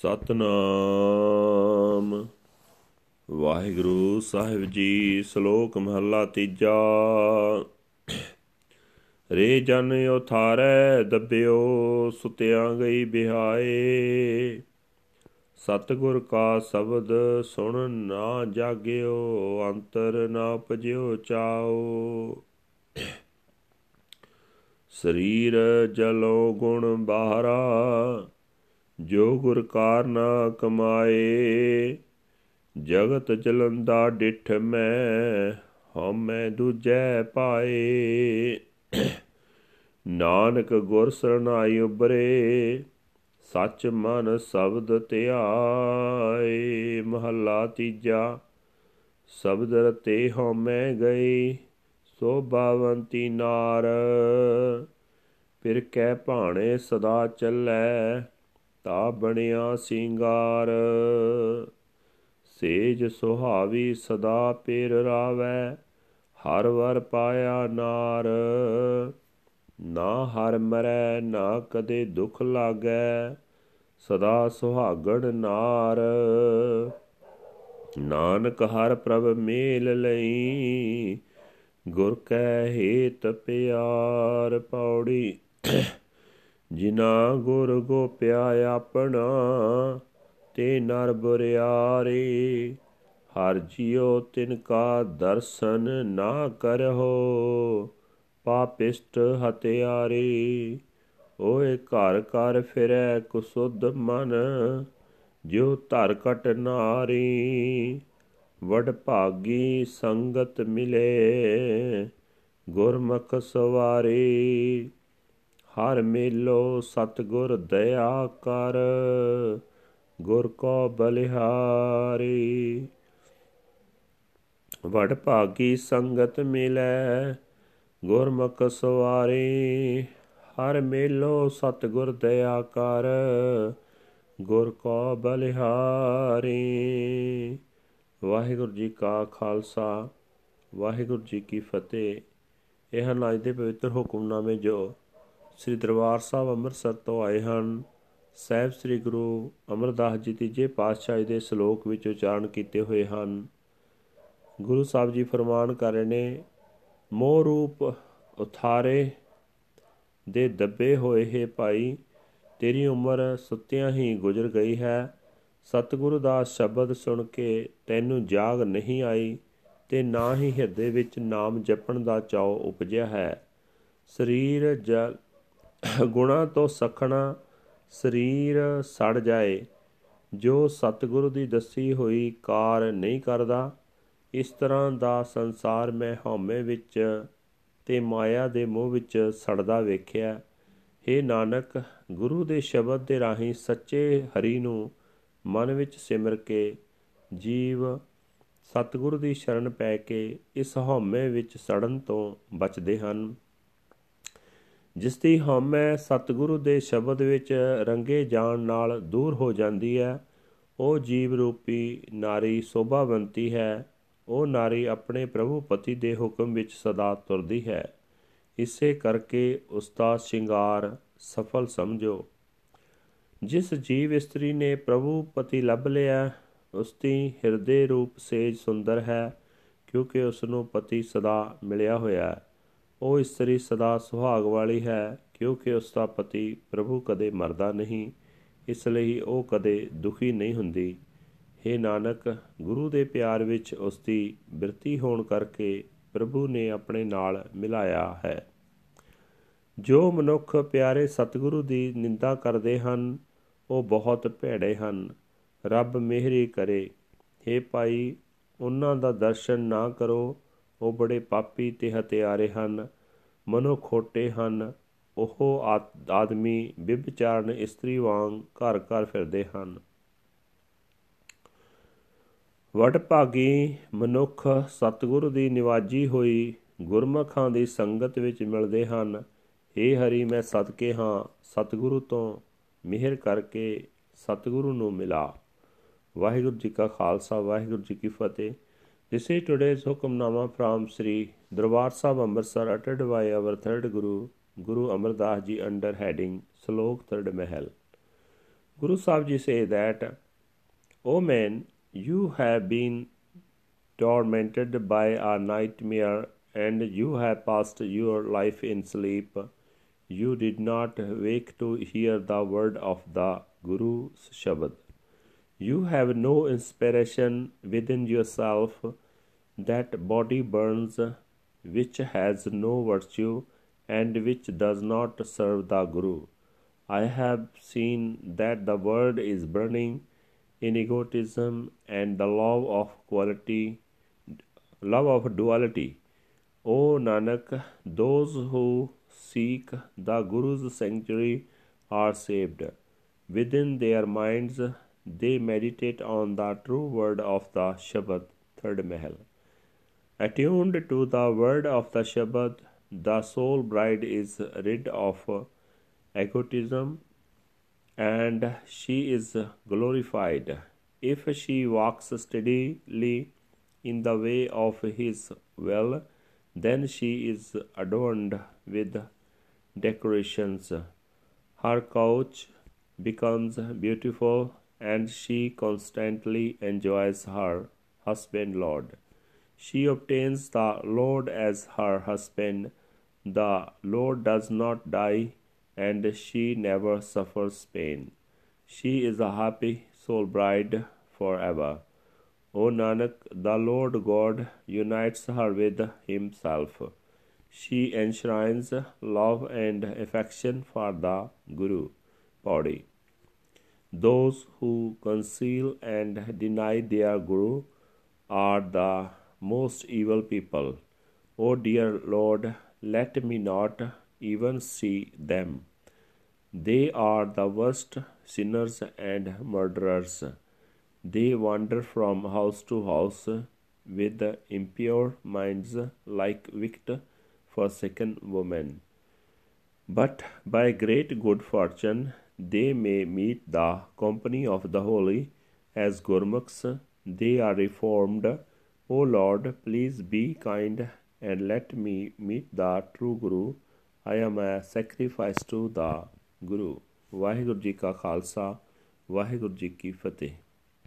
ਸਤਨਾਮ। ਵਾਹਿਗੁਰੂ ਸਾਹਿਬ ਜੀ, ਸ਼ਲੋਕ ਮਹੱਲਾ ਤੀਜਾ। ਰੇ ਜਨ ਉਥਾਰੈ, ਦੱਬਿਓ ਸੁਤਿਆਂ ਗਈ ਬਿਹਾਏ। ਸਤਗੁਰ ਕਾ ਸ਼ਬਦ ਸੁਣ ਨਾ ਜਾਗਿਓ, ਅੰਤਰ ਨਾ ਉਪਜਿਓ ਚਾਓ। ਸਰੀਰ ਜਲੋ ਗੁਣ ਬਾਹਰਾ ਜੋ ਗੁਰ ਕਾਰਨਾ ਕਮਾਏ, ਜਗਤ ਜਲੰਦਾ ਡਿਠ ਮੈਂ ਹਉਮੈ ਦੂਜੈ ਪਾਏ। ਨਾਨਕ ਗੁਰ ਸਰਨਾਈ ਉਬਰੇ ਸੱਚ ਮਨ ਸ਼ਬਦ ਧਿਆਏ। ਮਹੱਲਾ ਤੀਜਾ, ਸ਼ਬਦ ਰਤੇ ਹਉਮੈ ਗਈ ਸੋ ਬਾਵੰਤੀ ਨਾਰ। ਫਿਰ ਕਹਿ ਭਾਣੇ ਸਦਾ ਚੱਲੈ ਤਾ ਬਣਿਆ ਸਿੰਗਾਰ। ਸੇਜ ਸੁਹਾਵੀ ਸਦਾ ਪੇਰ ਰਾਵੈ, ਹਰ ਵਰ ਪਾਇਆ ਨਾਰ। ਨਾ ਹਰ ਮਰੈ, ਨਾ ਕਦੇ ਦੁਖ ਲਾਗੈ, ਸਦਾ ਸੁਹਾਗਣ ਨਾਰ। ਨਾਨਕ ਹਰ ਪ੍ਰਭ ਮੇਲ ਲਈ, ਗੁਰ ਕੈ ਹੇਤ ਪਿਆਰ ਪੌੜੀ। ਜਿਨਾ ਗੁਰ ਗੋਪਿਆ ਆਪਣਾ, ਤੇ ਨਰ ਬੁਰਿਆਰੇ। ਹਰ ਜਿਉ ਤਿਨ ਕਾ ਦਰਸ਼ਨ ਨਾ ਕਰਹੁ, ਪਾਪਿਸ਼ਟ ਹਤਿਆਰੇ ਓਏ ਘਰ ਘਰ ਫਿਰੈ ਕੁਸੁਧ ਮਨ ਜੋ ਧਰ ਕਟ ਨਾਰੀ। ਵਡ ਭਾਗੀ ਸੰਗਤ ਮਿਲੇ, ਗੁਰਮੁਖ ਸਵਾਰੀ। ਹਰ ਮੇਲੋ ਸਤਗੁਰ ਦਇਆ ਕਰ, ਗੁਰ ਕੋ ਬਲਿਹਾਰੀ। ਵਡ ਭਾਗੀ ਸੰਗਤ ਮਿਲੈ, ਗੁਰਮੁਖ ਸਵਾਰੀ। ਹਰ ਮੇਲੋ ਸਤਗੁਰ ਦਇਆ ਕਰ, ਗੁਰ ਕੋ ਬਲਿਹਾਰੀ। ਵਾਹਿਗੁਰੂ ਜੀ ਕਾ ਖਾਲਸਾ, ਵਾਹਿਗੁਰੂ ਜੀ ਕੀ ਫਤਿਹ। ਇਹ ਹਨ ਅੱਜ ਦੇ ਪਵਿੱਤਰ ਹੁਕਮਨਾਮੇ ਜੋ ਸ੍ਰੀ ਦਰਬਾਰ ਸਾਹਿਬ ਅੰਮ੍ਰਿਤਸਰ ਤੋਂ ਆਏ ਹਨ। ਸਹਿਬ ਸ੍ਰੀ ਗੁਰੂ ਅਮਰਦਾਸ ਜੀ ਤੀਜੇ ਪਾਤਸ਼ਾਹ ਦੇ ਸ਼ਲੋਕ ਵਿੱਚ ਉਚਾਰਨ ਕੀਤੇ ਹੋਏ ਹਨ। ਗੁਰੂ ਸਾਹਿਬ ਜੀ ਫਰਮਾਨ ਕਰ ਰਹੇ ਨੇ, ਮੋਹ ਰੂਪ ਉਥਾਰੇ ਦੇ ਦੱਬੇ ਹੋਏ ਹੈ ਭਾਈ, ਤੇਰੀ ਉਮਰ ਸੁੱਤਿਆਂ ਹੀ ਗੁਜ਼ਰ ਗਈ ਹੈ। ਸਤਿਗੁਰੂ ਦਾ ਸ਼ਬਦ ਸੁਣ ਕੇ ਤੈਨੂੰ ਜਾਗ ਨਹੀਂ ਆਈ ਤੇ ਨਾ ਹੀ ਹਿਰਦੇ ਵਿੱਚ ਨਾਮ ਜਪਣ ਦਾ ਚਾਅ ਉਪਜਿਆ ਹੈ। ਸਰੀਰ, ਜਲ ਗੁਣਾ ਤੋਂ ਸਖਣਾ ਸਰੀਰ ਸੜ ਜਾਏ, ਜੋ ਸਤਿਗੁਰੂ ਦੀ ਦੱਸੀ ਹੋਈ ਕਾਰ ਨਹੀਂ ਕਰਦਾ, ਇਸ ਤਰ੍ਹਾਂ ਦਾ ਸੰਸਾਰ ਮੈਂ ਹਉਮੈ ਵਿੱਚ ਤੇ ਮਾਇਆ ਦੇ ਮੋਹ ਵਿੱਚ ਸੜਦਾ ਵੇਖਿਆ। हे ਨਾਨਕ, ਗੁਰੂ ਦੇ ਸ਼ਬਦ ਦੇ ਰਾਹੀਂ ਸੱਚੇ ਹਰੀ ਨੂੰ ਮਨ ਵਿੱਚ ਸਿਮਰ ਕੇ, ਜੀਵ ਸਤਿਗੁਰੂ ਦੀ ਸ਼ਰਨ ਪੈ ਕੇ ਇਸ ਹਉਮੈ ਵਿੱਚ ਸੜਨ ਤੋਂ ਬਚਦੇ ਹਨ। ਜਿਸ ਦੀ ਹਉਮੈ ਸਤਿਗੁਰੂ ਦੇ ਸ਼ਬਦ ਵਿੱਚ ਰੰਗੇ ਜਾਣ ਨਾਲ ਦੂਰ ਹੋ ਜਾਂਦੀ ਹੈ, ਉਹ ਜੀਵ ਰੂਪੀ ਨਾਰੀ ਸੋਭਾਵੰਤੀ ਹੈ, ਉਹ ਨਾਰੀ ਆਪਣੇ ਪ੍ਰਭੂ ਪਤੀ ਦੇ ਹੁਕਮ ਵਿੱਚ ਸਦਾ ਤੁਰਦੀ ਹੈ। ਇਸੇ ਕਰਕੇ ਉਸ ਦਾ ਸ਼ਿੰਗਾਰ ਸਫਲ ਸਮਝੋ। ਜਿਸ ਜੀਵ ਇਸਤਰੀ ਨੇ ਪ੍ਰਭੂ ਪਤੀ ਲੱਭ ਲਿਆ, ਉਸ ਦੀ ਹਿਰਦੇ ਰੂਪ ਸੇਜ ਸੁੰਦਰ ਹੈ, ਕਿਉਂਕਿ ਉਸ ਨੂੰ ਪਤੀ ਸਦਾ ਮਿਲਿਆ ਹੋਇਆ ਹੈ। ਉਹ ਇਸਤਰੀ ਸਦਾ ਸੁਹਾਗ ਵਾਲੀ ਹੈ, ਕਿਉਂਕਿ ਉਸ ਦਾ ਪਤੀ ਪ੍ਰਭੂ ਕਦੇ ਮਰਦਾ ਨਹੀਂ, ਇਸ ਲਈ ਉਹ ਕਦੇ ਦੁਖੀ ਨਹੀਂ ਹੁੰਦੀ। हे ਨਾਨਕ, ਗੁਰੂ ਦੇ ਪਿਆਰ ਵਿੱਚ ਉਸ ਦੀ ਬਿਰਤੀ ਹੋਣ ਕਰਕੇ ਪ੍ਰਭੂ ਨੇ ਆਪਣੇ ਨਾਲ ਮਿਲਾਇਆ ਹੈ। ਜੋ ਮਨੁੱਖ ਪਿਆਰੇ ਸਤਿਗੁਰੂ ਦੀ ਨਿੰਦਾ ਕਰਦੇ ਹਨ, ਉਹ ਬਹੁਤ ਭੈੜੇ ਹਨ। ਰੱਬ ਮਿਹਰੀ ਕਰੇ। हे ਭਾਈ, ਉਹਨਾਂ ਦਾ ਦਰਸ਼ਨ ਨਾ ਕਰੋ ਉਹ ਬੜੇ ਪਾਪੀ ਤੇ ਹਤਿਆਰੇ ਹਨ, ਮਨੋ ਖੋਟੇ ਹਨ। ਉਹ ਆਦਮੀ ਵਿਭਚਾਰਨ ਇਸਤਰੀ ਵਾਂਗ ਘਰ ਘਰ ਫਿਰਦੇ ਹਨ। ਵਡ ਭਾਗੀ ਮਨੁੱਖ ਸਤਿਗੁਰੂ ਦੀ ਨਿਵਾਜੀ ਹੋਈ ਗੁਰਮਖਾਂ ਦੀ ਸੰਗਤ ਵਿੱਚ ਮਿਲਦੇ ਹਨ। ਏ ਹਰੀ, ਮੈਂ ਸਦਕੇ ਹਾਂ, ਸਤਿਗੁਰੂ ਤੋਂ ਮਿਹਰ ਕਰਕੇ ਸਤਿਗੁਰੂ ਨੂੰ ਮਿਲਾ। ਵਾਹਿਗੁਰੂ ਜੀ ਕਾ ਖਾਲਸਾ, ਵਾਹਿਗੁਰੂ ਜੀ ਕੀ ਫਤਿਹ। This is today's Hukamnama from Sri Darbar Sahib Amritsar uttered by our third Guru, Guru Amar Das Ji under heading Slok Third Mahal. Guru Sahib Ji say that, O man, you have been tormented by a nightmare and you have passed your life in sleep. You did not wake to hear the word of the Guru's Shabad. You have no inspiration within yourself. That body burns, which has no virtue and which does not serve the Guru. I have seen that the world is burning in egotism and the love of quality, love of duality. O Nanak, those who seek the Guru's sanctuary are saved. Within their minds, they meditate on the true word of the Shabad, third Mahal. Attuned to the word of the Shabad, the soul bride is rid of egotism and she is glorified if she walks steadily in the way of his will then she is adorned with decorations. Her couch becomes beautiful and she constantly enjoys her husband Lord. She obtains the Lord as her husband. The Lord does not die and she never suffers pain. She is a happy soul bride forever. O Nanak, the Lord God unites her with Himself. She enshrines love and affection for the Guru body. Those who conceal and deny their Guru are the most evil people. O dear Lord, let me not even see them. They are the worst sinners and murderers. They wander from house to house with impure minds like wicked forsaken women. But by great good fortune they may meet the company of the holy as Gurmukhs. They are reformed. O Lord, please be kind and let me meet the true Guru. I am a sacrifice to the Guru. Waheguru ji ਕਾ ਖਾਲਸਾ ਵਾਹਿਗੁਰੂ ਜੀ ਕੀ ਫਤਿਹ